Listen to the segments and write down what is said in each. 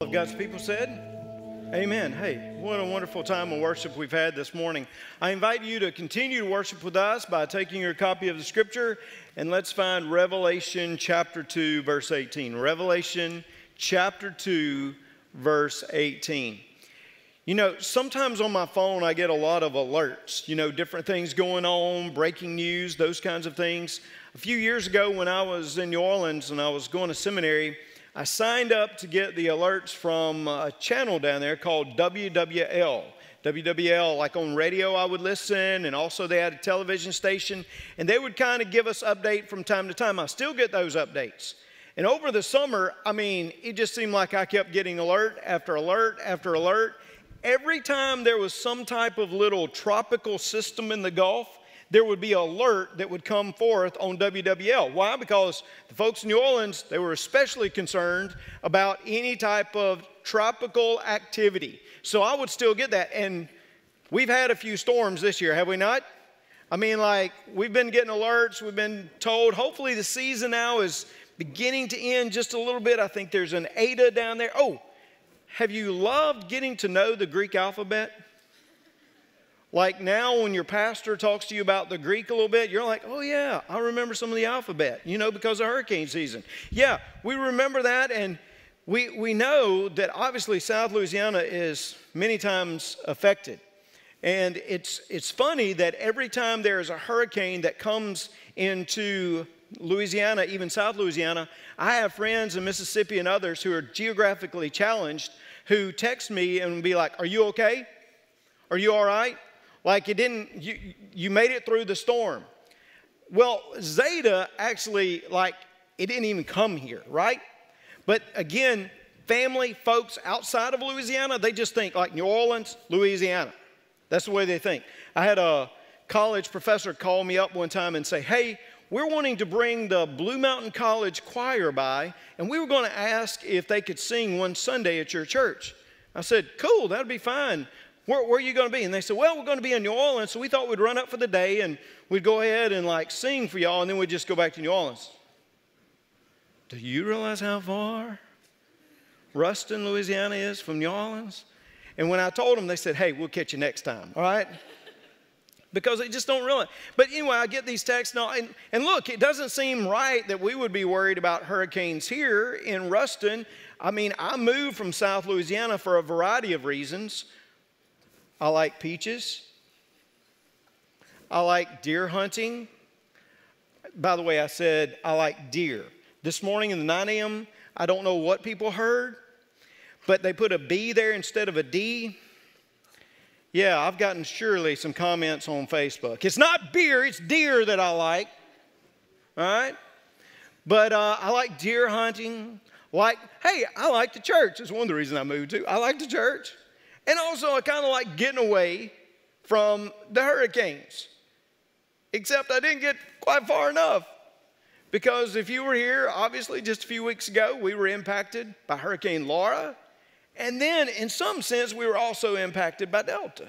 Of God's people said, Amen. Hey, what a wonderful time of worship we've had this morning. I invite you to continue to worship with us by taking your copy of the scripture and let's find Revelation chapter 2, verse 18. Revelation chapter 2, verse 18. You know, sometimes on my phone I get a lot of alerts, you know, different things going on, breaking news, those kinds of things. A few years ago when I was in New Orleans and I was going to seminary, I signed up to get the alerts from a channel down there called WWL. WWL, like on radio, I would listen, and also they had a television station, and they would kind of give us update from time to time. I still get those updates. And over the summer, I mean, it just seemed like I kept getting alert after alert after alert. Every time there was some type of little tropical system in the Gulf, there would be an alert that would come forth on WWL. Why? Because the folks in New Orleans, they were especially concerned about any type of tropical activity. So I would still get that. And we've had a few storms this year, have we not? I mean, like, we've been getting alerts, we've been told, hopefully the season now is beginning to end just a little bit. I think there's an Eta down there. Oh, have you loved getting to know the Greek alphabet? Like now, when your pastor talks to you about the Greek a little bit, you're like, oh, yeah, I remember some of the alphabet, you know, because of hurricane season. Yeah, we remember that, and we, we know that obviously South Louisiana is many times affected. And it's, it's funny that every time there's a hurricane that comes into Louisiana, even South Louisiana, I have friends in Mississippi and others who are geographically challenged who text me and be like, Are you okay? Are you all right? Like it didn't, you, you made it through the storm. Well, Zeta actually, like, it didn't even come here, right? But again, family, folks outside of Louisiana, they just think like New Orleans, Louisiana. That's the way they think. I had a college professor call me up one time and say, Hey, we're wanting to bring the Blue Mountain College choir by, and we were going to ask if they could sing one Sunday at your church. I said, Cool, that'd be fine. Where, where, are you going to be? And they said, Well, we're going to be in New Orleans. So we thought we'd run up for the day and we'd go ahead and like sing for y'all and then we'd just go back to New Orleans. Do you realize how far Ruston, Louisiana is from New Orleans? And when I told them, they said, Hey, we'll catch you next time, all right? Because they just don't realize. But anyway, I get these texts now, and, and look, it doesn't seem right that we would be worried about hurricanes here in Ruston. I mean, I moved from South Louisiana for a variety of reasons. I like peaches. I like deer hunting. By the way, I said I like deer. This morning in the 9 a.m., I don't know what people heard, but they put a B there instead of a D. Yeah, I've gotten surely some comments on Facebook. It's not beer, it's deer that I like. All right? But uh, I like deer hunting. Like, hey, I like the church. That's one of the reasons I moved to. I like the church. And also, I kind of like getting away from the hurricanes. Except I didn't get quite far enough. Because if you were here, obviously, just a few weeks ago, we were impacted by Hurricane Laura. And then, in some sense, we were also impacted by Delta.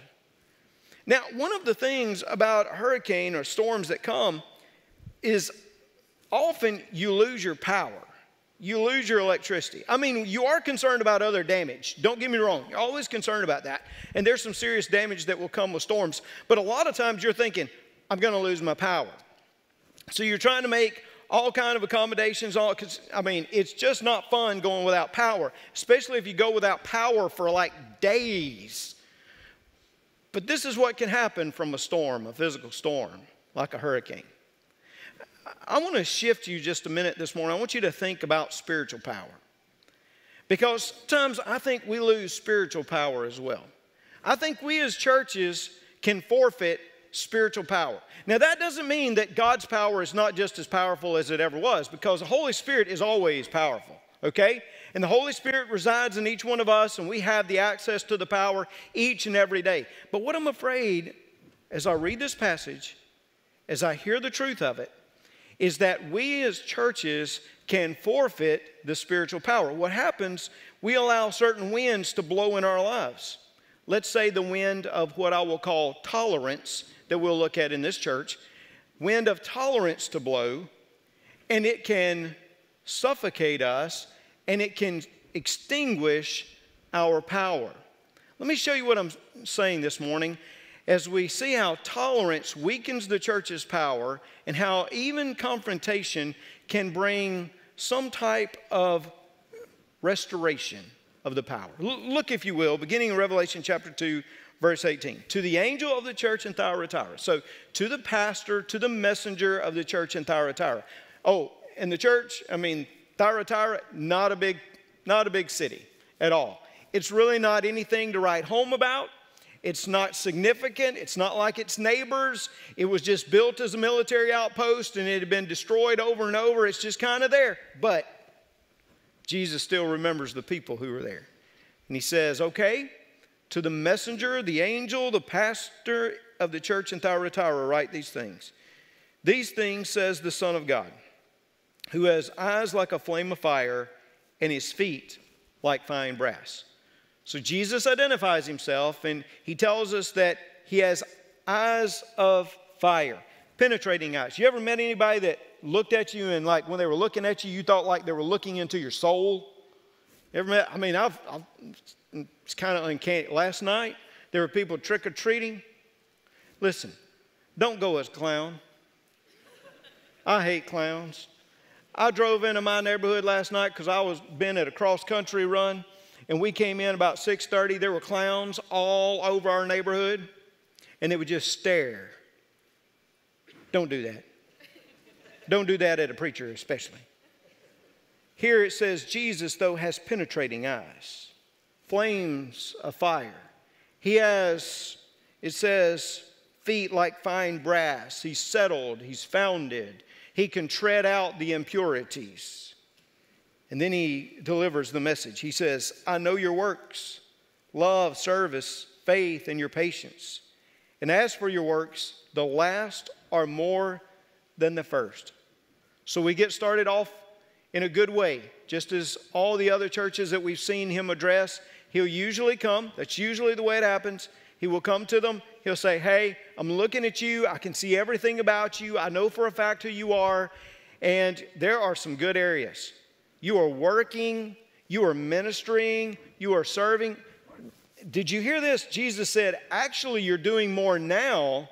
Now, one of the things about hurricane or storms that come is often you lose your power you lose your electricity. I mean, you are concerned about other damage. Don't get me wrong. You're always concerned about that. And there's some serious damage that will come with storms. But a lot of times you're thinking, I'm going to lose my power. So you're trying to make all kind of accommodations all cuz I mean, it's just not fun going without power, especially if you go without power for like days. But this is what can happen from a storm, a physical storm, like a hurricane. I want to shift you just a minute this morning. I want you to think about spiritual power. Because sometimes I think we lose spiritual power as well. I think we as churches can forfeit spiritual power. Now, that doesn't mean that God's power is not just as powerful as it ever was, because the Holy Spirit is always powerful, okay? And the Holy Spirit resides in each one of us, and we have the access to the power each and every day. But what I'm afraid as I read this passage, as I hear the truth of it, is that we as churches can forfeit the spiritual power. What happens, we allow certain winds to blow in our lives. Let's say the wind of what I will call tolerance that we'll look at in this church, wind of tolerance to blow, and it can suffocate us and it can extinguish our power. Let me show you what I'm saying this morning as we see how tolerance weakens the church's power and how even confrontation can bring some type of restoration of the power. L- look, if you will, beginning in Revelation chapter 2, verse 18. To the angel of the church in Thyatira. So, to the pastor, to the messenger of the church in Thyatira. Oh, and the church, I mean, Thyatira, not a big, not a big city at all. It's really not anything to write home about. It's not significant. It's not like its neighbors. It was just built as a military outpost and it had been destroyed over and over. It's just kind of there. But Jesus still remembers the people who were there. And he says, Okay, to the messenger, the angel, the pastor of the church in Thyatira, write these things. These things says the Son of God, who has eyes like a flame of fire and his feet like fine brass. So Jesus identifies himself and he tells us that he has eyes of fire, penetrating eyes. You ever met anybody that looked at you and, like, when they were looking at you, you thought like they were looking into your soul? Ever met? I mean, I've, I've it's kind of uncanny. Last night, there were people trick or treating. Listen, don't go as clown. I hate clowns. I drove into my neighborhood last night because I was been at a cross country run and we came in about 6:30 there were clowns all over our neighborhood and they would just stare. Don't do that. Don't do that at a preacher especially. Here it says jesus though has penetrating eyes flames of fire. He has it says feet like fine brass. He's settled. He's founded. He can tread out the impurities and then he delivers the message. He says, I know your works, love, service, faith, and your patience. And as for your works, the last are more than the first. So we get started off in a good way. Just as all the other churches that we've seen him address, he'll usually come. That's usually the way it happens. He will come to them. He'll say, Hey, I'm looking at you. I can see everything about you. I know for a fact who you are. And there are some good areas. You are working, you are ministering, you are serving. Did you hear this? Jesus said, Actually, you're doing more now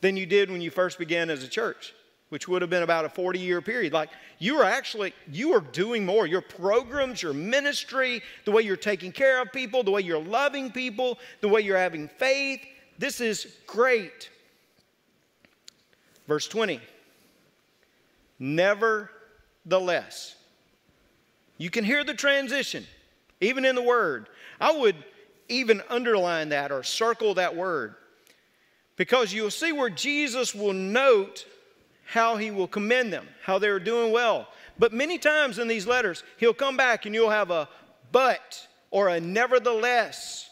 than you did when you first began as a church, which would have been about a 40 year period. Like, you are actually, you are doing more. Your programs, your ministry, the way you're taking care of people, the way you're loving people, the way you're having faith, this is great. Verse 20. Nevertheless, you can hear the transition, even in the word. I would even underline that or circle that word because you'll see where Jesus will note how he will commend them, how they're doing well. But many times in these letters, he'll come back and you'll have a but or a nevertheless.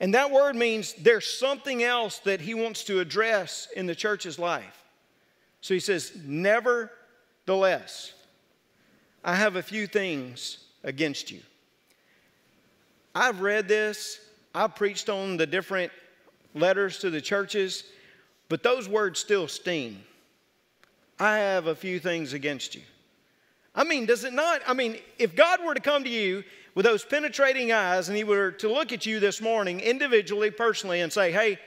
And that word means there's something else that he wants to address in the church's life. So he says, nevertheless. I have a few things against you. I've read this, I've preached on the different letters to the churches, but those words still sting. I have a few things against you. I mean, does it not? I mean, if God were to come to you with those penetrating eyes and He were to look at you this morning individually, personally, and say, hey,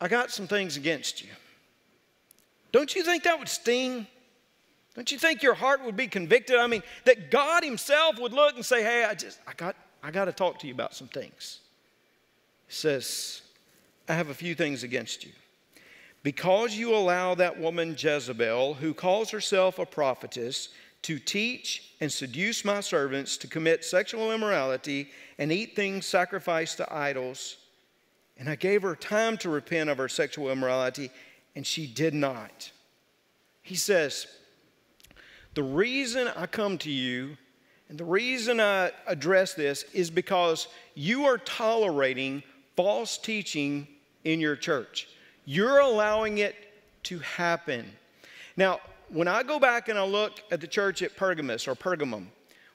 I got some things against you, don't you think that would sting? Don't you think your heart would be convicted? I mean, that God Himself would look and say, Hey, I just, I got, I got to talk to you about some things. He says, I have a few things against you. Because you allow that woman Jezebel, who calls herself a prophetess, to teach and seduce my servants to commit sexual immorality and eat things sacrificed to idols. And I gave her time to repent of her sexual immorality, and she did not. He says, the reason I come to you and the reason I address this is because you are tolerating false teaching in your church. You're allowing it to happen. Now, when I go back and I look at the church at Pergamus or Pergamum,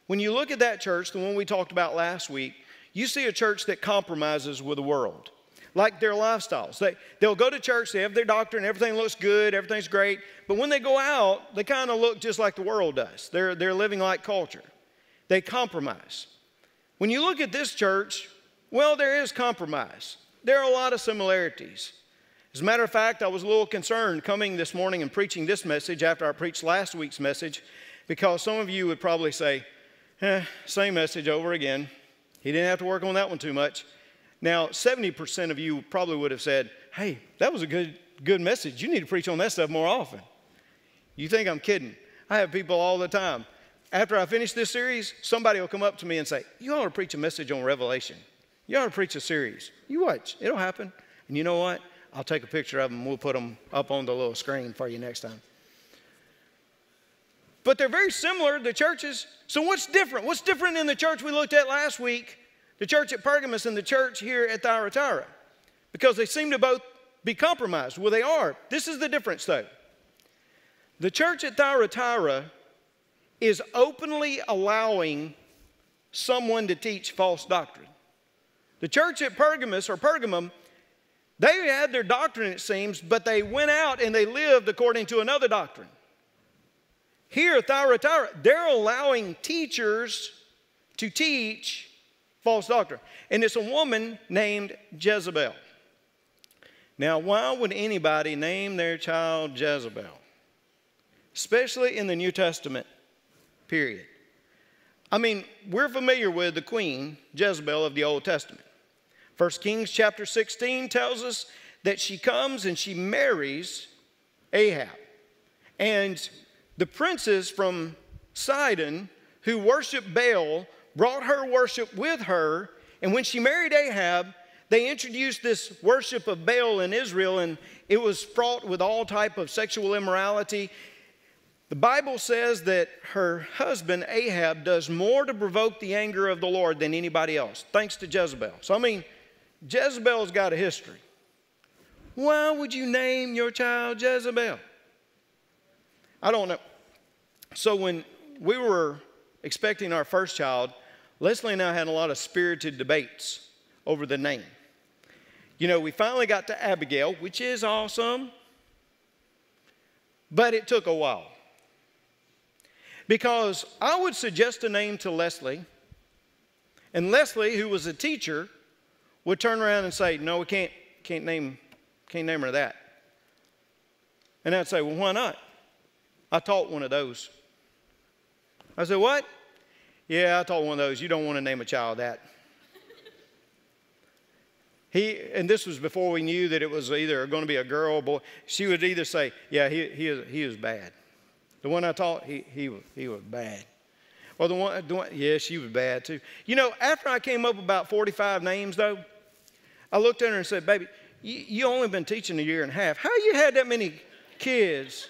when you look at that church, the one we talked about last week, you see a church that compromises with the world like their lifestyles. They, they'll go to church, they have their doctrine, everything looks good, everything's great, but when they go out, they kind of look just like the world does. They're, they're living like culture. They compromise. When you look at this church, well, there is compromise. There are a lot of similarities. As a matter of fact, I was a little concerned coming this morning and preaching this message after I preached last week's message because some of you would probably say, eh, same message over again. He didn't have to work on that one too much. Now, 70% of you probably would have said, hey, that was a good, good message. You need to preach on that stuff more often. You think I'm kidding. I have people all the time. After I finish this series, somebody will come up to me and say, You ought to preach a message on Revelation. You ought to preach a series. You watch, it'll happen. And you know what? I'll take a picture of them. We'll put them up on the little screen for you next time. But they're very similar, the churches. So, what's different? What's different in the church we looked at last week, the church at Pergamos and the church here at Thyatira? Because they seem to both be compromised. Well, they are. This is the difference, though. The church at Thyatira is openly allowing someone to teach false doctrine. The church at Pergamos or Pergamum they had their doctrine, it seems, but they went out and they lived according to another doctrine. Here at Thyatira, they're allowing teachers to teach false doctrine. And it's a woman named Jezebel. Now, why would anybody name their child Jezebel? Especially in the New Testament period. I mean, we're familiar with the queen, Jezebel, of the Old Testament. 1 Kings chapter 16 tells us that she comes and she marries Ahab. And the princes from Sidon who worship Baal brought her worship with her. And when she married Ahab, they introduced this worship of Baal in Israel, and it was fraught with all type of sexual immorality. The Bible says that her husband Ahab does more to provoke the anger of the Lord than anybody else, thanks to Jezebel. So, I mean, Jezebel's got a history. Why would you name your child Jezebel? I don't know. So when we were expecting our first child, Leslie and I had a lot of spirited debates over the name. You know, we finally got to Abigail, which is awesome, but it took a while. Because I would suggest a name to Leslie, and Leslie, who was a teacher, would turn around and say, No, we can't, can't, name, can't name her that. And I'd say, Well, why not? I taught one of those. I said, What? Yeah, I taught one of those. You don't want to name a child that. He, and this was before we knew that it was either going to be a girl or boy. She would either say, Yeah, he, he, is, he is bad. The one I taught, he, he, he was bad. Or the one, the one, yeah, she was bad too. You know, after I came up with about 45 names, though, I looked at her and said, Baby, you, you only been teaching a year and a half. How you had that many kids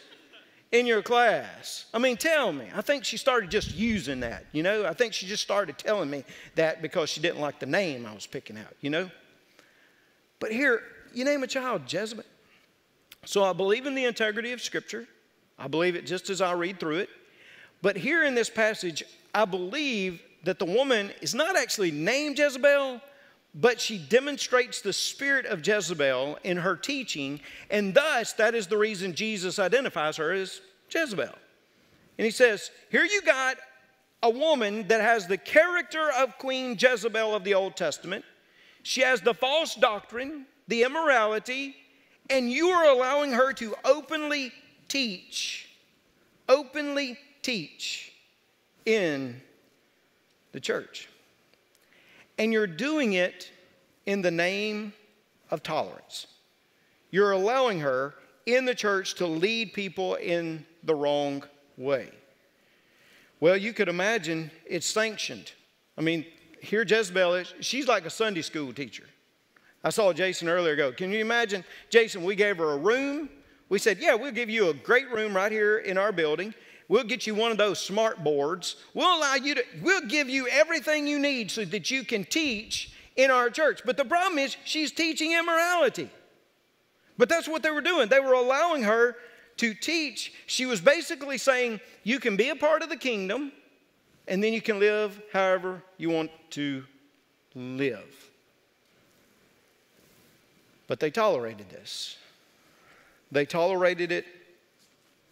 in your class? I mean, tell me. I think she started just using that, you know? I think she just started telling me that because she didn't like the name I was picking out, you know? But here, you name a child Jezebel. So I believe in the integrity of Scripture. I believe it just as I read through it. But here in this passage, I believe that the woman is not actually named Jezebel, but she demonstrates the spirit of Jezebel in her teaching, and thus that is the reason Jesus identifies her as Jezebel. And he says, Here you got a woman that has the character of Queen Jezebel of the Old Testament. She has the false doctrine, the immorality, and you are allowing her to openly teach, openly teach in the church. And you're doing it in the name of tolerance. You're allowing her in the church to lead people in the wrong way. Well, you could imagine it's sanctioned. I mean, here Jezebel is, she's like a Sunday school teacher. I saw Jason earlier go, Can you imagine? Jason, we gave her a room. We said, Yeah, we'll give you a great room right here in our building. We'll get you one of those smart boards. We'll allow you to, we'll give you everything you need so that you can teach in our church. But the problem is, she's teaching immorality. But that's what they were doing. They were allowing her to teach. She was basically saying, You can be a part of the kingdom, and then you can live however you want to live. But they tolerated this. They tolerated it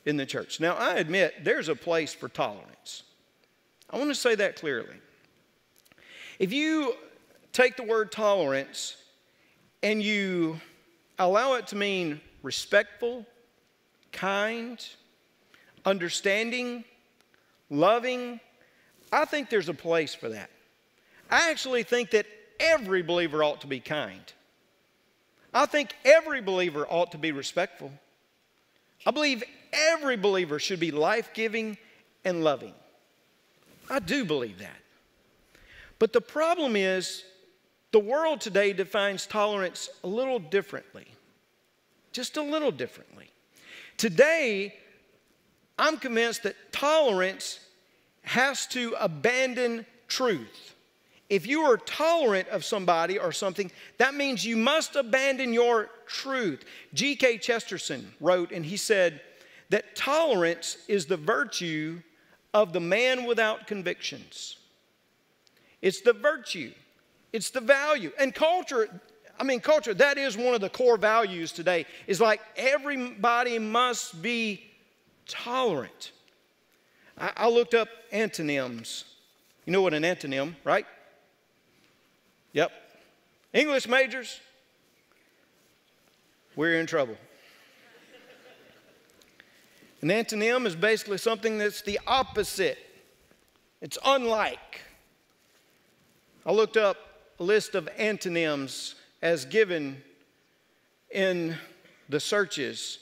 in the church. Now, I admit there's a place for tolerance. I want to say that clearly. If you take the word tolerance and you allow it to mean respectful, kind, understanding, loving, I think there's a place for that. I actually think that every believer ought to be kind. I think every believer ought to be respectful. I believe every believer should be life giving and loving. I do believe that. But the problem is, the world today defines tolerance a little differently, just a little differently. Today, I'm convinced that tolerance has to abandon truth. If you are tolerant of somebody or something, that means you must abandon your truth. G.K. Chesterton wrote, and he said that tolerance is the virtue of the man without convictions. It's the virtue, it's the value. And culture, I mean, culture, that is one of the core values today, is like everybody must be tolerant. I, I looked up antonyms. You know what an antonym, right? Yep. English majors, we're in trouble. An antonym is basically something that's the opposite, it's unlike. I looked up a list of antonyms as given in the searches.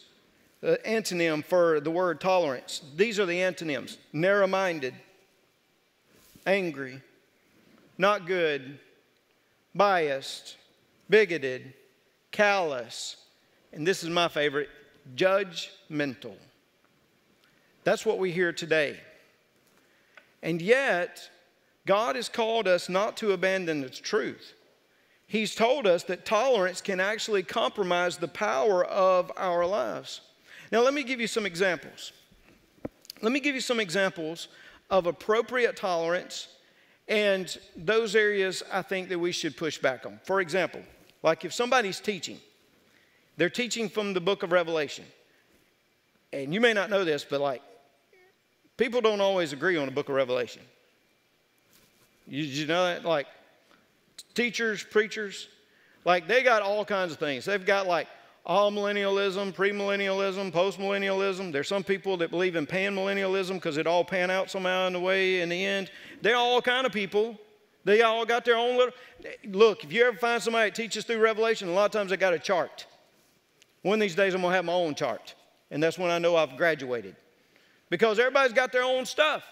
The antonym for the word tolerance. These are the antonyms narrow minded, angry, not good, biased, bigoted, callous, and this is my favorite judgmental. That's what we hear today. And yet, God has called us not to abandon the truth. He's told us that tolerance can actually compromise the power of our lives. Now, let me give you some examples. Let me give you some examples of appropriate tolerance and those areas I think that we should push back on. For example, like if somebody's teaching, they're teaching from the book of Revelation. And you may not know this, but like, people don't always agree on the book of Revelation. You, you know that? Like, teachers, preachers, like, they got all kinds of things. They've got like amillennialism, premillennialism, postmillennialism. There's some people that believe in panmillennialism because it all pan out somehow in the way in the end. They're all kind of people. They all got their own little. Look, if you ever find somebody that teaches through Revelation, a lot of times they got a chart. One of these days I'm gonna have my own chart, and that's when I know I've graduated, because everybody's got their own stuff.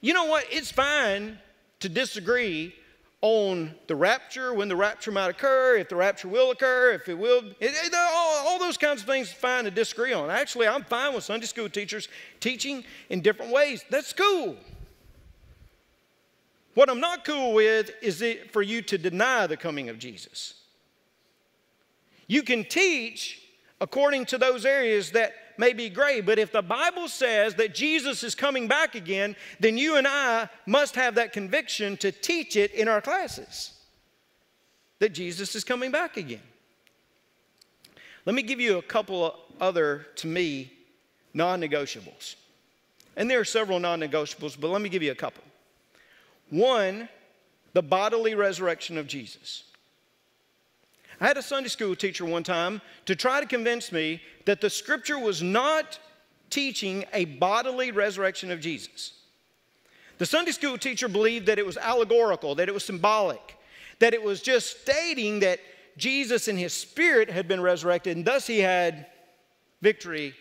You know what? It's fine to disagree on the rapture, when the rapture might occur, if the rapture will occur, if it will. It, it, all, all, those kinds of things fine to disagree on. Actually, I'm fine with Sunday school teachers teaching in different ways. That's cool. What I'm not cool with is it for you to deny the coming of Jesus. You can teach according to those areas that may be gray, but if the Bible says that Jesus is coming back again, then you and I must have that conviction to teach it in our classes that Jesus is coming back again. Let me give you a couple of other, to me, non negotiables. And there are several non negotiables, but let me give you a couple. One, the bodily resurrection of Jesus. I had a Sunday school teacher one time to try to convince me that the scripture was not teaching a bodily resurrection of Jesus. The Sunday school teacher believed that it was allegorical, that it was symbolic, that it was just stating that Jesus in his spirit had been resurrected and thus he had victory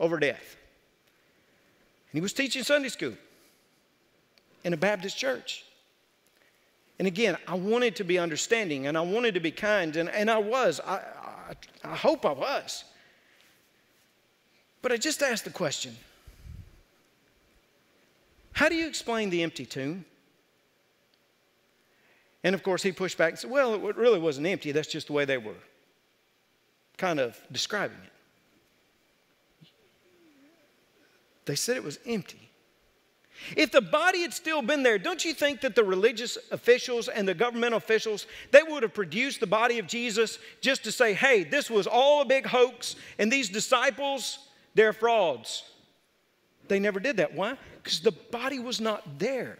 over death. And he was teaching Sunday school in a Baptist church. And again, I wanted to be understanding and I wanted to be kind, and, and I was. I, I, I hope I was. But I just asked the question how do you explain the empty tomb? And of course, he pushed back and said, Well, it really wasn't empty. That's just the way they were kind of describing it. They said it was empty. If the body had still been there, don't you think that the religious officials and the government officials, they would have produced the body of Jesus just to say, hey, this was all a big hoax, and these disciples, they're frauds. They never did that. Why? Because the body was not there.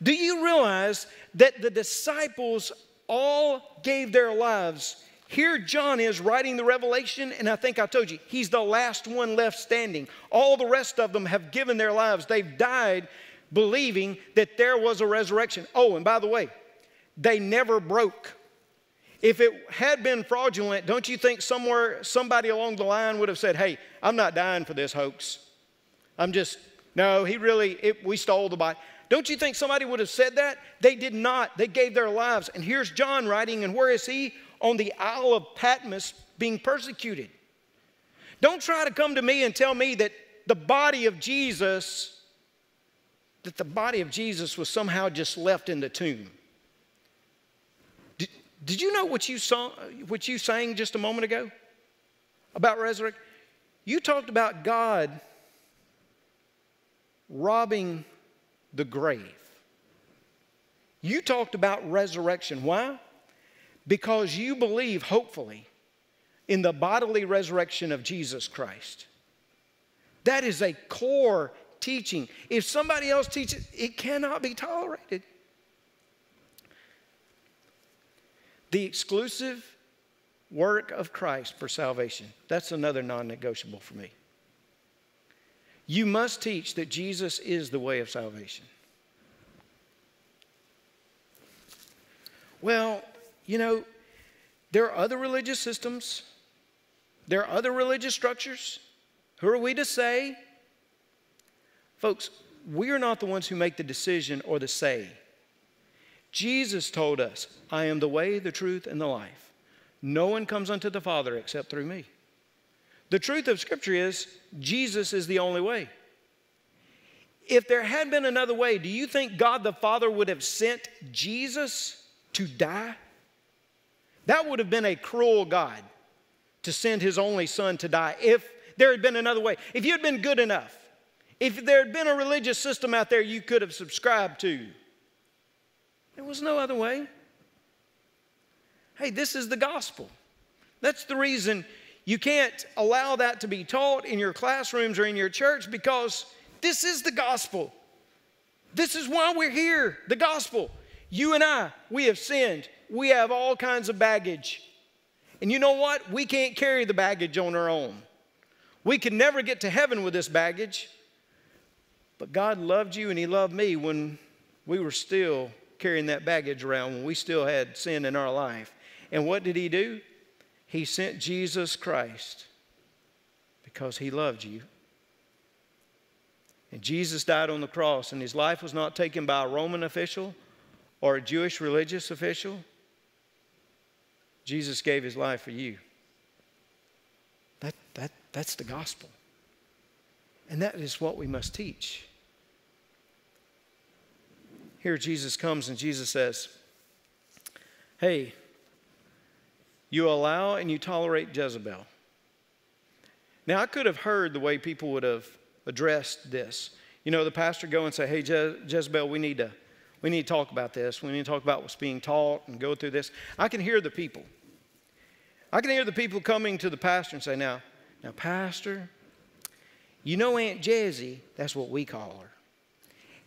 Do you realize that the disciples all gave their lives? Here, John is writing the revelation, and I think I told you, he's the last one left standing. All the rest of them have given their lives. They've died believing that there was a resurrection. Oh, and by the way, they never broke. If it had been fraudulent, don't you think somewhere somebody along the line would have said, Hey, I'm not dying for this hoax? I'm just, no, he really, it, we stole the body. Don't you think somebody would have said that? They did not. They gave their lives. And here's John writing, and where is he? On the Isle of Patmos being persecuted. Don't try to come to me and tell me that the body of Jesus, that the body of Jesus was somehow just left in the tomb. Did, did you know what you, saw, what you sang just a moment ago about resurrection? You talked about God robbing the grave. You talked about resurrection. Why? Because you believe, hopefully, in the bodily resurrection of Jesus Christ. That is a core teaching. If somebody else teaches, it cannot be tolerated. The exclusive work of Christ for salvation. That's another non negotiable for me. You must teach that Jesus is the way of salvation. Well, you know, there are other religious systems, there are other religious structures. Who are we to say? Folks, we are not the ones who make the decision or the say. Jesus told us, I am the way, the truth, and the life. No one comes unto the Father except through me. The truth of Scripture is Jesus is the only way. If there had been another way, do you think God the Father would have sent Jesus to die? That would have been a cruel God to send his only son to die if there had been another way. If you had been good enough, if there had been a religious system out there you could have subscribed to, there was no other way. Hey, this is the gospel. That's the reason you can't allow that to be taught in your classrooms or in your church because this is the gospel. This is why we're here the gospel. You and I, we have sinned. We have all kinds of baggage. And you know what? We can't carry the baggage on our own. We can never get to heaven with this baggage. But God loved you and He loved me when we were still carrying that baggage around, when we still had sin in our life. And what did He do? He sent Jesus Christ because he loved you. And Jesus died on the cross, and his life was not taken by a Roman official or a Jewish religious official. Jesus gave his life for you. That, that, that's the gospel. And that is what we must teach. Here Jesus comes and Jesus says, Hey, you allow and you tolerate Jezebel. Now, I could have heard the way people would have addressed this. You know, the pastor go and say, hey, Je- Jezebel, we need, to, we need to talk about this. We need to talk about what's being taught and go through this. I can hear the people. I can hear the people coming to the pastor and say, now, now, pastor, you know Aunt Jezzy, that's what we call her.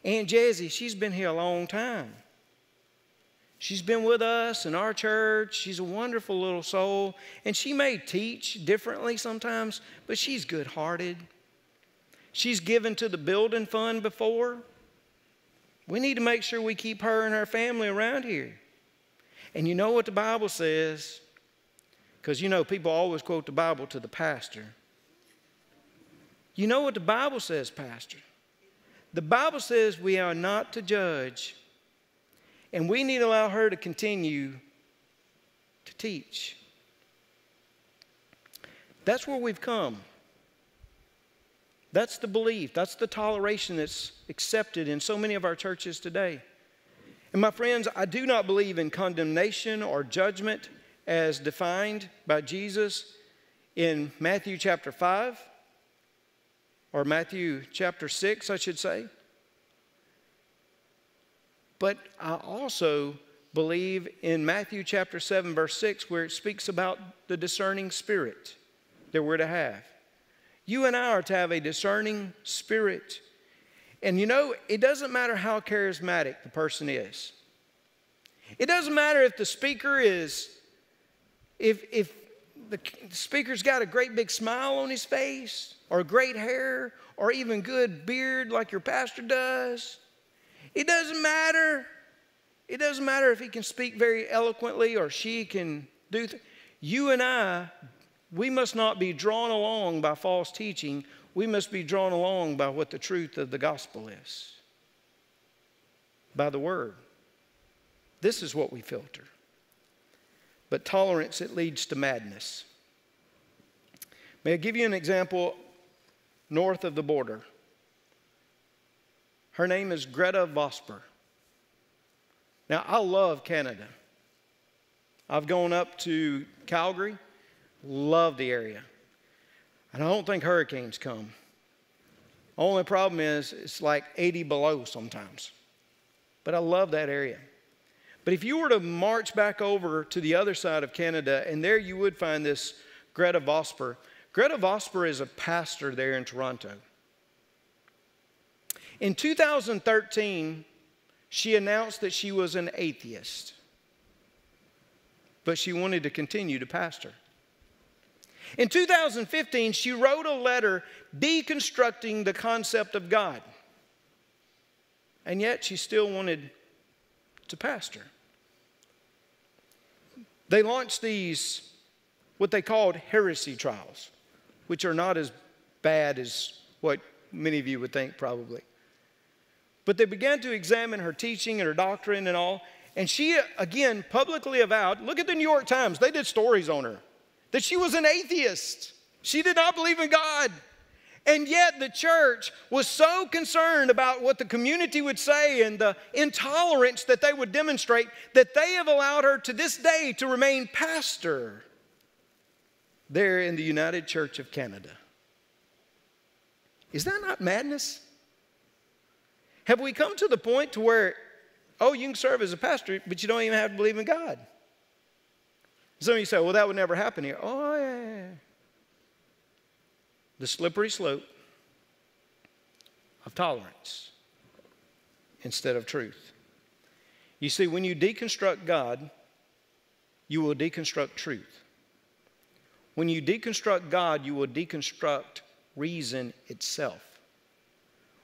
Aunt Jezzy, she's been here a long time. She's been with us in our church. She's a wonderful little soul. And she may teach differently sometimes, but she's good hearted. She's given to the building fund before. We need to make sure we keep her and her family around here. And you know what the Bible says? Because you know, people always quote the Bible to the pastor. You know what the Bible says, Pastor? The Bible says we are not to judge and we need to allow her to continue to teach. That's where we've come. That's the belief, that's the toleration that's accepted in so many of our churches today. And my friends, I do not believe in condemnation or judgment as defined by Jesus in Matthew chapter 5 or Matthew chapter 6, I should say. But I also believe in Matthew chapter 7, verse 6, where it speaks about the discerning spirit that we're to have. You and I are to have a discerning spirit. And you know, it doesn't matter how charismatic the person is. It doesn't matter if the speaker is, if, if the speaker's got a great big smile on his face, or great hair, or even good beard like your pastor does. It doesn't matter. It doesn't matter if he can speak very eloquently or she can do. Th- you and I, we must not be drawn along by false teaching. We must be drawn along by what the truth of the gospel is, by the word. This is what we filter. But tolerance, it leads to madness. May I give you an example north of the border? Her name is Gretta Vosper. Now, I love Canada. I've gone up to Calgary, love the area. And I don't think hurricanes come. Only problem is it's like 80 below sometimes. But I love that area. But if you were to march back over to the other side of Canada, and there you would find this Gretta Vosper. Gretta Vosper is a pastor there in Toronto. In 2013, she announced that she was an atheist, but she wanted to continue to pastor. In 2015, she wrote a letter deconstructing the concept of God, and yet she still wanted to pastor. They launched these, what they called heresy trials, which are not as bad as what many of you would think, probably. But they began to examine her teaching and her doctrine and all. And she, again, publicly avowed look at the New York Times, they did stories on her that she was an atheist. She did not believe in God. And yet, the church was so concerned about what the community would say and the intolerance that they would demonstrate that they have allowed her to this day to remain pastor there in the United Church of Canada. Is that not madness? Have we come to the point to where, oh, you can serve as a pastor, but you don't even have to believe in God? Some of you say, well, that would never happen here. Oh, yeah. The slippery slope of tolerance instead of truth. You see, when you deconstruct God, you will deconstruct truth. When you deconstruct God, you will deconstruct reason itself.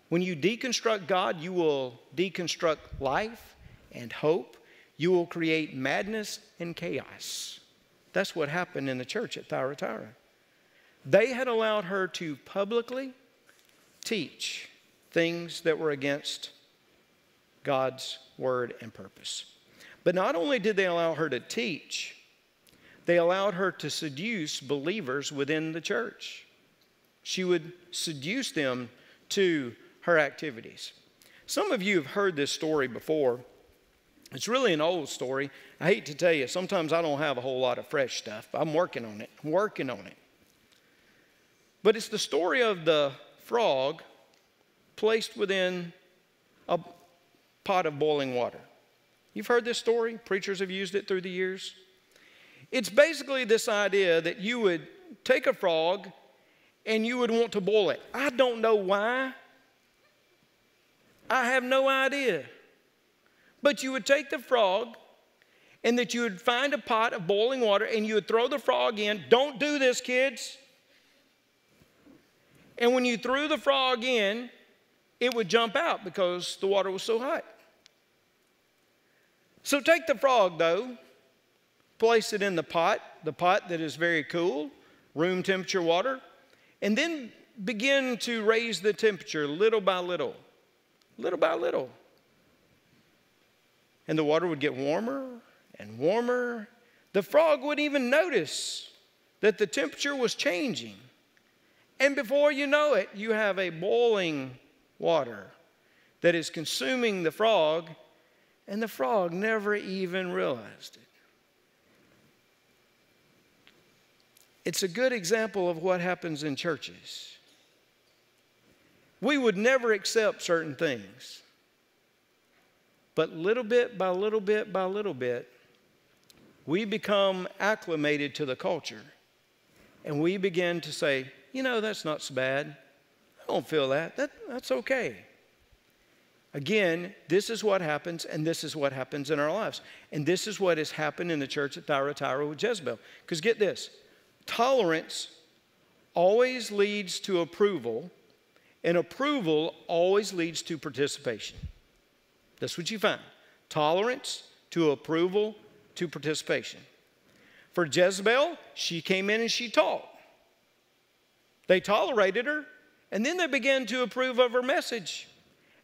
When you deconstruct God, you will deconstruct life and hope. You will create madness and chaos. That's what happened in the church at Thyatira. They had allowed her to publicly teach things that were against God's word and purpose. But not only did they allow her to teach, they allowed her to seduce believers within the church. She would seduce them to her activities. Some of you have heard this story before. It's really an old story. I hate to tell you, sometimes I don't have a whole lot of fresh stuff. I'm working on it, I'm working on it. But it's the story of the frog placed within a pot of boiling water. You've heard this story, preachers have used it through the years. It's basically this idea that you would take a frog and you would want to boil it. I don't know why. I have no idea. But you would take the frog and that you would find a pot of boiling water and you would throw the frog in. Don't do this, kids. And when you threw the frog in, it would jump out because the water was so hot. So take the frog, though, place it in the pot, the pot that is very cool, room temperature water, and then begin to raise the temperature little by little, little by little. And the water would get warmer and warmer. The frog wouldn't even notice that the temperature was changing. And before you know it, you have a boiling water that is consuming the frog, and the frog never even realized it. It's a good example of what happens in churches. We would never accept certain things, but little bit by little bit by little bit, we become acclimated to the culture and we begin to say, you know, that's not so bad. I don't feel that. that that's okay. Again, this is what happens, and this is what happens in our lives. And this is what has happened in the church at Thyatira with Jezebel. Because get this tolerance always leads to approval, and approval always leads to participation. That's what you find tolerance to approval to participation. For Jezebel, she came in and she taught. They tolerated her, and then they began to approve of her message.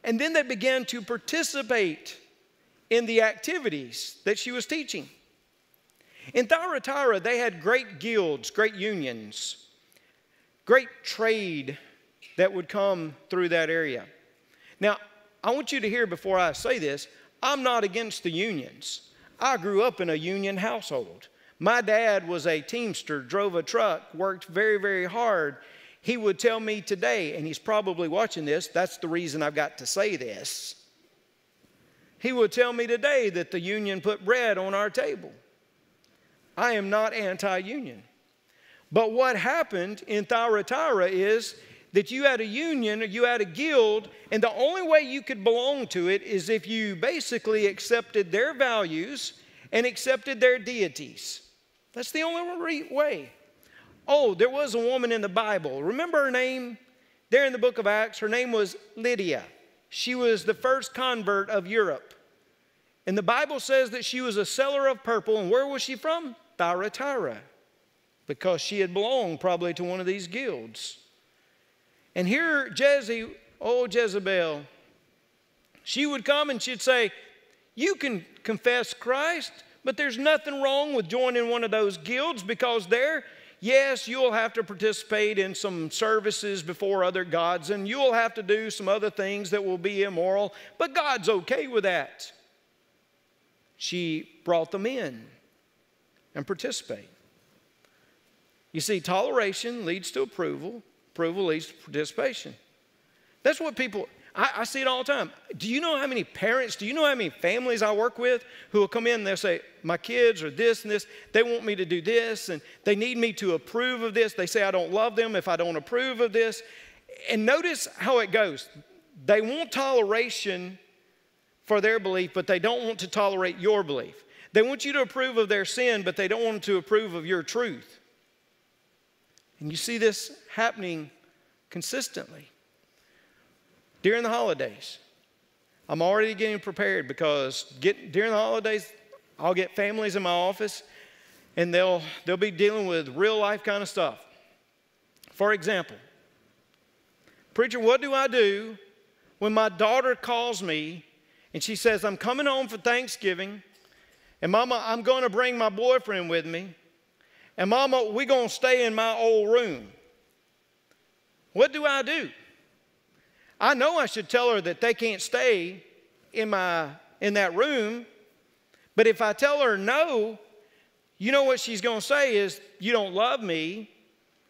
And then they began to participate in the activities that she was teaching. In Thyatira, they had great guilds, great unions, great trade that would come through that area. Now, I want you to hear before I say this I'm not against the unions. I grew up in a union household. My dad was a teamster, drove a truck, worked very, very hard. He would tell me today, and he's probably watching this, that's the reason I've got to say this. He would tell me today that the union put bread on our table. I am not anti union. But what happened in Thyatira is that you had a union or you had a guild, and the only way you could belong to it is if you basically accepted their values and accepted their deities. That's the only way. Oh, there was a woman in the Bible. Remember her name? There in the book of Acts, her name was Lydia. She was the first convert of Europe. And the Bible says that she was a seller of purple. And where was she from? Thyatira. Because she had belonged probably to one of these guilds. And here, Jeze, oh Jezebel, she would come and she'd say, You can confess Christ, but there's nothing wrong with joining one of those guilds because there, yes, you'll have to participate in some services before other gods and you'll have to do some other things that will be immoral, but God's okay with that. She brought them in and participate. You see, toleration leads to approval, Approval leads to participation. That's what people, I, I, see it all the time. Do you know how many parents, do you know how many families I work with who will come in and they'll say, My kids are this and this, they want me to do this, and they need me to approve of this. They say I don't love them if I don't approve of this. And notice how it goes. They want toleration for their belief, but they don't want to tolerate your belief. They want you to approve of their sin, but they don't want to approve of your truth. And you see this happening consistently. During the holidays, I'm already getting prepared because get, during the holidays, I'll get families in my office and they'll, they'll be dealing with real life kind of stuff. For example, preacher, what do I do when my daughter calls me and she says, I'm coming home for Thanksgiving and mama, I'm going to bring my boyfriend with me and mama, we're going to stay in my old room. What do I do? I know I should tell her that they can't stay in, my, in that room, but if I tell her no, you know what she's going to say is, You don't love me,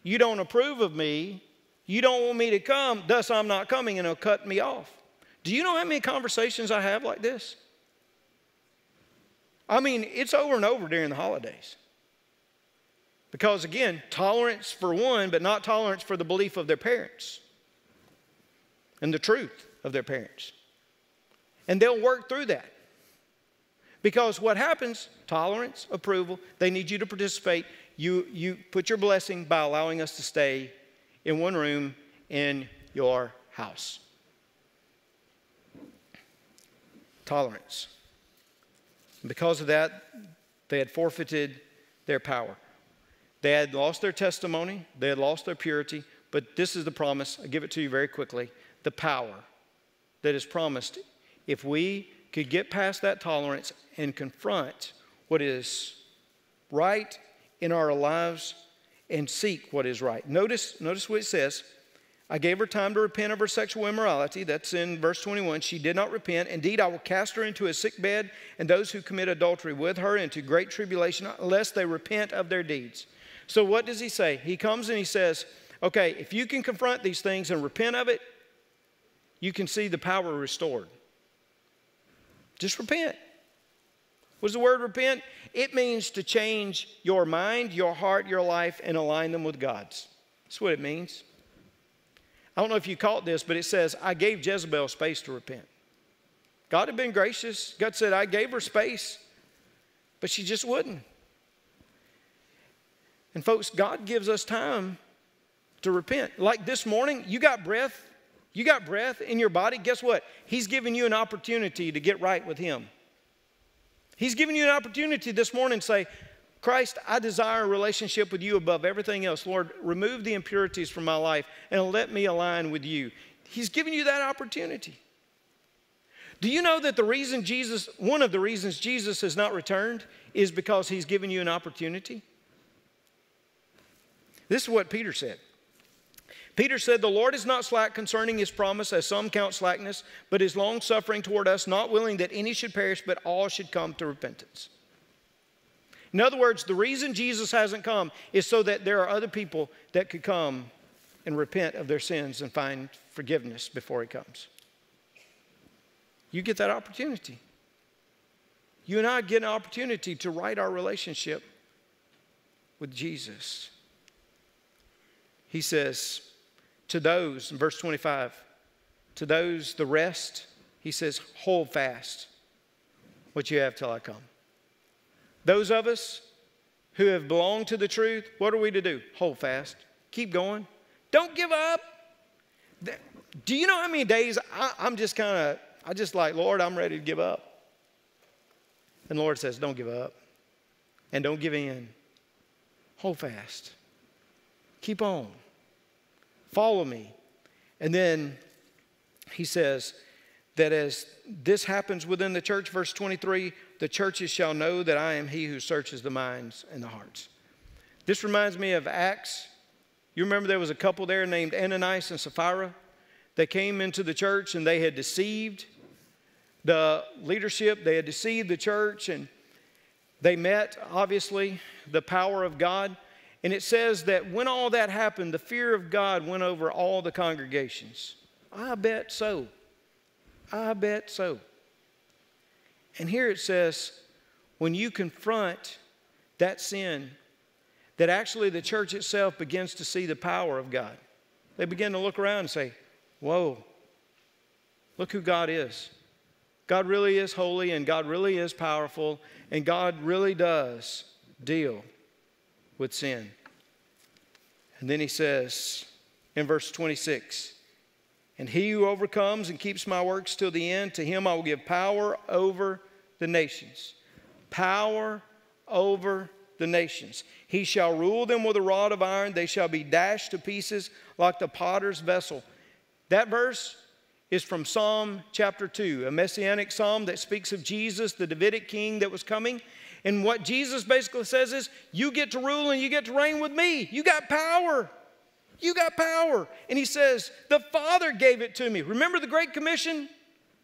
you don't approve of me, you don't want me to come, thus I'm not coming, and it'll cut me off. Do you know how many conversations I have like this? I mean, it's over and over during the holidays. Because again, tolerance for one, but not tolerance for the belief of their parents and the truth of their parents. And they'll work through that. Because what happens, tolerance, approval, they need you to participate. You, you put your blessing by allowing us to stay in one room in your house. Tolerance. because of that, they had forfeited their power. They had lost their testimony, they had lost their purity, but this is the promise. I give it to you very quickly the power that is promised if we could get past that tolerance and confront what is right in our lives and seek what is right. Notice, notice what it says. I gave her time to repent of her sexual immorality. That's in verse 21. She did not repent. Indeed, I will cast her into a sick bed and those who commit adultery with her into great tribulation, unless they repent of their deeds. So, what does he say? He comes and he says, Okay, if you can confront these things and repent of it, you can see the power restored. Just repent. What's the word repent? It means to change your mind, your heart, your life, and align them with God's. That's what it means. I don't know if you caught this, but it says, I gave Jezebel space to repent. God had been gracious. God said, I gave her space, but she just wouldn't. And folks, God gives us time to repent. Like this morning, you got breath. You got breath in your body. Guess what? He's giving you an opportunity to get right with Him. He's giving you an opportunity this morning to say, Christ, I desire a relationship with you above everything else. Lord, remove the impurities from my life and let me align with you. He's giving you that opportunity. Do you know that the reason Jesus, one of the reasons Jesus has not returned is because he's given you an opportunity? This is what Peter said. Peter said, The Lord is not slack concerning his promise, as some count slackness, but is long suffering toward us, not willing that any should perish, but all should come to repentance. In other words, the reason Jesus hasn't come is so that there are other people that could come and repent of their sins and find forgiveness before he comes. You get that opportunity. You and I get an opportunity to right our relationship with Jesus. He says, to those, in verse 25, to those, the rest, he says, hold fast what you have till I come. Those of us who have belonged to the truth, what are we to do? Hold fast. Keep going. Don't give up. Do you know how many days I, am just kind of, I just like, Lord, I'm ready to give up. And Lord says, don't give up and don't give in. Hold fast. Keep on. Follow me. And then he says that as this happens within the church, verse 23, the churches shall know that I am he who searches the minds and the hearts. This reminds me of Acts. You remember there was a couple there named Ananias and Sapphira. They came into the church and they had deceived the leadership, they had deceived the church, and they met, obviously, the power of God. And it says that when all that happened, the fear of God went over all the congregations. I bet so. I bet so. And here it says, when you confront that sin, that actually the church itself begins to see the power of God. They begin to look around and say, Whoa, look who God is. God really is holy and God really is powerful and God really does deal with sin. And then he says in verse 26 And he who overcomes and keeps my works till the end, to him I will give power over the nations. Power over the nations. He shall rule them with a rod of iron, they shall be dashed to pieces like the potter's vessel. That verse is from Psalm chapter 2, a messianic psalm that speaks of Jesus, the Davidic king that was coming. And what Jesus basically says is, You get to rule and you get to reign with me. You got power. You got power. And he says, The Father gave it to me. Remember the Great Commission?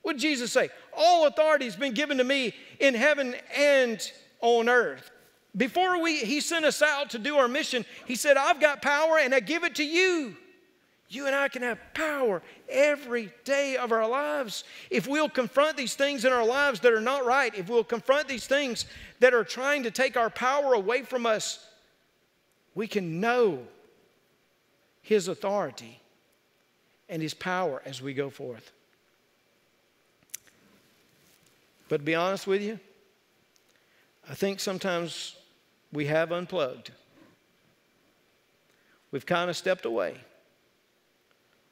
What did Jesus say? All authority has been given to me in heaven and on earth. Before we, he sent us out to do our mission, he said, I've got power and I give it to you. You and I can have power every day of our lives. If we'll confront these things in our lives that are not right, if we'll confront these things that are trying to take our power away from us, we can know His authority and His power as we go forth. But to be honest with you, I think sometimes we have unplugged. We've kind of stepped away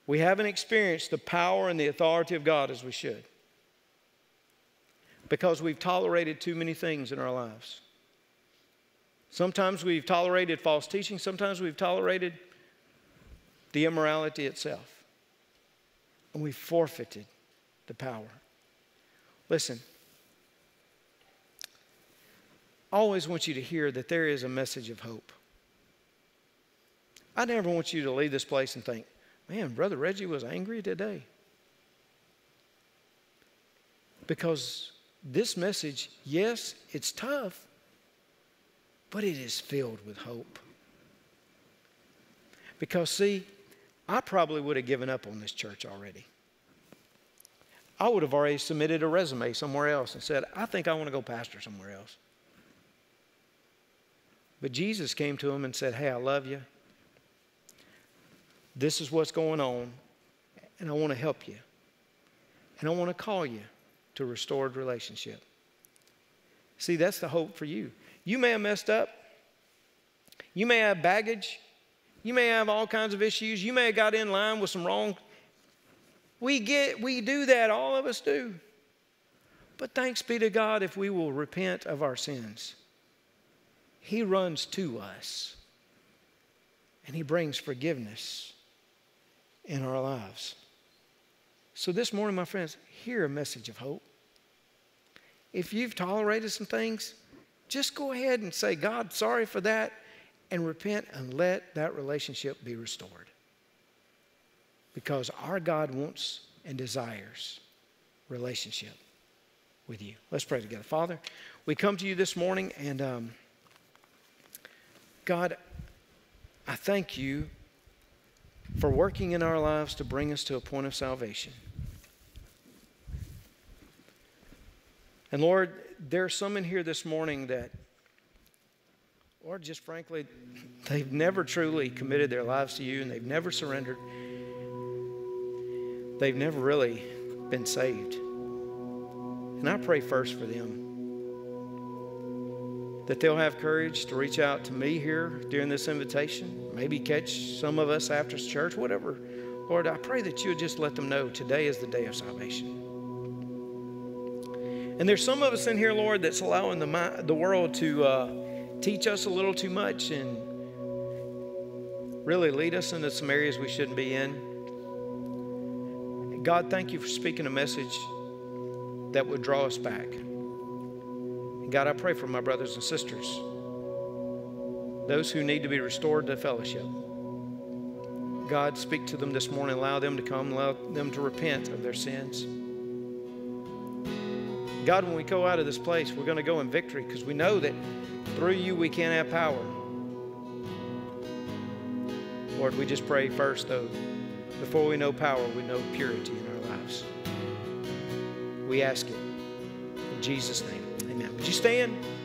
we haven't experienced the power and the authority of God as we should because we've tolerated too many things in our lives. Sometimes we've tolerated false teaching, sometimes we've tolerated the immorality itself. And we've forfeited the power. Listen, I always want you to hear that there is a message of hope. I never want you to leave this place and think, Man, Brother Reggie was angry today. Because this message, yes, it's tough, but it is filled with hope. Because, see, I probably would have given up on this church already. I would have already submitted a resume somewhere else and said, I think I want to go pastor somewhere else. But Jesus came to him and said, Hey, I love you. This is what's going on, and I want to help you. And I want to call you to restored relationship. See, that's the hope for you. You may have messed up. You may have baggage. You may have all kinds of issues. You may have got in line with some wrong. We get, we do that. All of us do. But thanks be to God if we will repent of our sins. He runs to us and He brings forgiveness in our lives. So, this morning, my friends, hear a message of hope. If you've tolerated some things, just go ahead and say, God, sorry for that, and repent and let that relationship be restored. Because our God wants and desires relationship with you. Let's pray together. Father, we come to you this morning, and um, God, I thank you for working in our lives to bring us to a point of salvation. And Lord, there are some in here this morning that, Lord, just frankly, they've never truly committed their lives to you and they've never surrendered. They've never really been saved. And I pray first for them that they'll have courage to reach out to me here during this invitation, maybe catch some of us after church, whatever. Lord, I pray that you would just let them know today is the day of salvation. And there's some of us in here, Lord, that's allowing the, the world to uh, teach us a little too much and really lead us into some areas we shouldn't be in. God, thank you for speaking a message that would draw us back. God, I pray for my brothers and sisters, those who need to be restored to fellowship. God, speak to them this morning. Allow them to come, allow them to repent of their sins. God, when we go out of this place, we're going to go in victory because we know that through you we can have power. Lord, we just pray first, though, before we know power, we know purity in our lives. We ask it in Jesus' name. Would you stand?